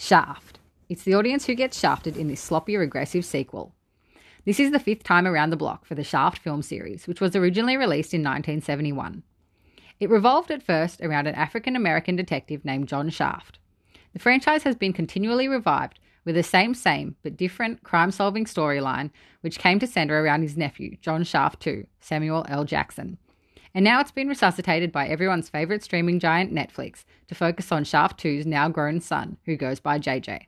Shaft. It's the audience who gets shafted in this sloppy, regressive sequel. This is the fifth time around the block for the Shaft film series, which was originally released in 1971. It revolved at first around an African American detective named John Shaft. The franchise has been continually revived with the same, same, but different crime solving storyline, which came to center around his nephew, John Shaft II, Samuel L. Jackson. And now it's been resuscitated by everyone's favorite streaming giant, Netflix, to focus on Shaft 2's now grown son, who goes by JJ.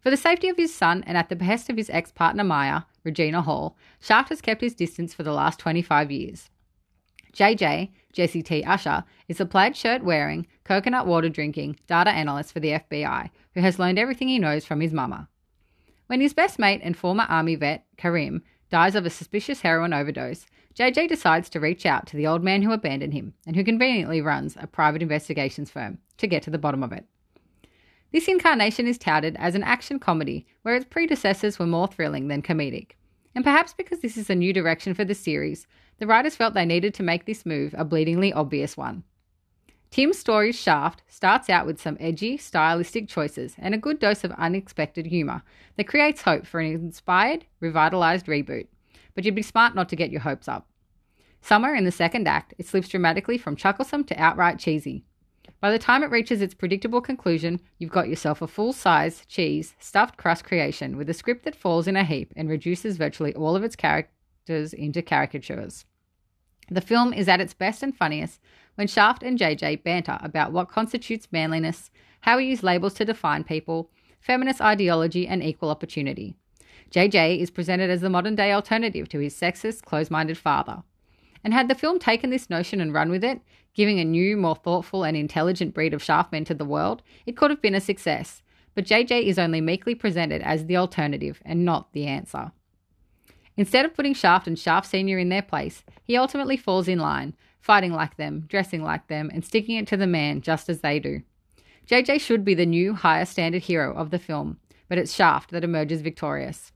For the safety of his son and at the behest of his ex partner Maya, Regina Hall, Shaft has kept his distance for the last 25 years. JJ, Jessie T. Usher, is a plaid shirt wearing, coconut water drinking data analyst for the FBI who has learned everything he knows from his mama. When his best mate and former army vet, Karim, dies of a suspicious heroin overdose, JJ decides to reach out to the old man who abandoned him and who conveniently runs a private investigations firm to get to the bottom of it. This incarnation is touted as an action comedy where its predecessors were more thrilling than comedic. And perhaps because this is a new direction for the series, the writers felt they needed to make this move a bleedingly obvious one. Tim Story's Shaft starts out with some edgy, stylistic choices and a good dose of unexpected humour that creates hope for an inspired, revitalised reboot. But you'd be smart not to get your hopes up. Somewhere in the second act, it slips dramatically from chucklesome to outright cheesy. By the time it reaches its predictable conclusion, you've got yourself a full size, cheese, stuffed crust creation with a script that falls in a heap and reduces virtually all of its characters into caricatures. The film is at its best and funniest when Shaft and JJ banter about what constitutes manliness, how we use labels to define people, feminist ideology, and equal opportunity. JJ is presented as the modern day alternative to his sexist, close minded father. And had the film taken this notion and run with it, giving a new, more thoughtful, and intelligent breed of Shaftmen to the world, it could have been a success. But JJ is only meekly presented as the alternative and not the answer. Instead of putting Shaft and Shaft Sr. in their place, he ultimately falls in line, fighting like them, dressing like them, and sticking it to the man just as they do. JJ should be the new, higher standard hero of the film, but it's Shaft that emerges victorious.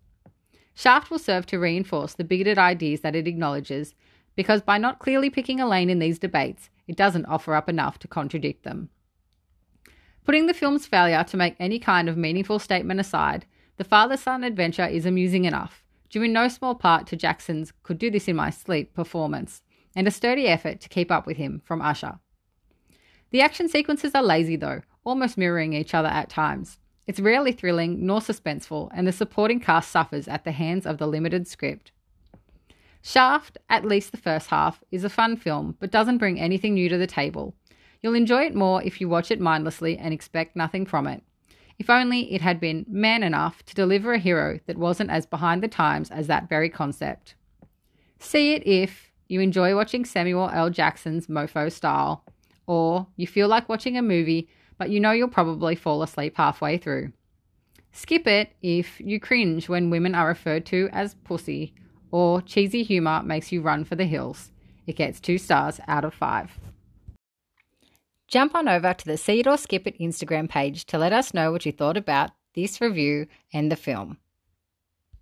Shaft will serve to reinforce the bigoted ideas that it acknowledges, because by not clearly picking a lane in these debates, it doesn't offer up enough to contradict them. Putting the film's failure to make any kind of meaningful statement aside, the father son adventure is amusing enough, due in no small part to Jackson's Could Do This in My Sleep performance, and a sturdy effort to keep up with him from Usher. The action sequences are lazy though, almost mirroring each other at times. It's rarely thrilling nor suspenseful, and the supporting cast suffers at the hands of the limited script. Shaft, at least the first half, is a fun film, but doesn't bring anything new to the table. You'll enjoy it more if you watch it mindlessly and expect nothing from it. If only it had been man enough to deliver a hero that wasn't as behind the times as that very concept. See it if you enjoy watching Samuel L. Jackson's mofo style, or you feel like watching a movie but you know you'll probably fall asleep halfway through. Skip it if you cringe when women are referred to as pussy, or cheesy humour makes you run for the hills. It gets two stars out of five. Jump on over to the See It or Skip It Instagram page to let us know what you thought about this review and the film.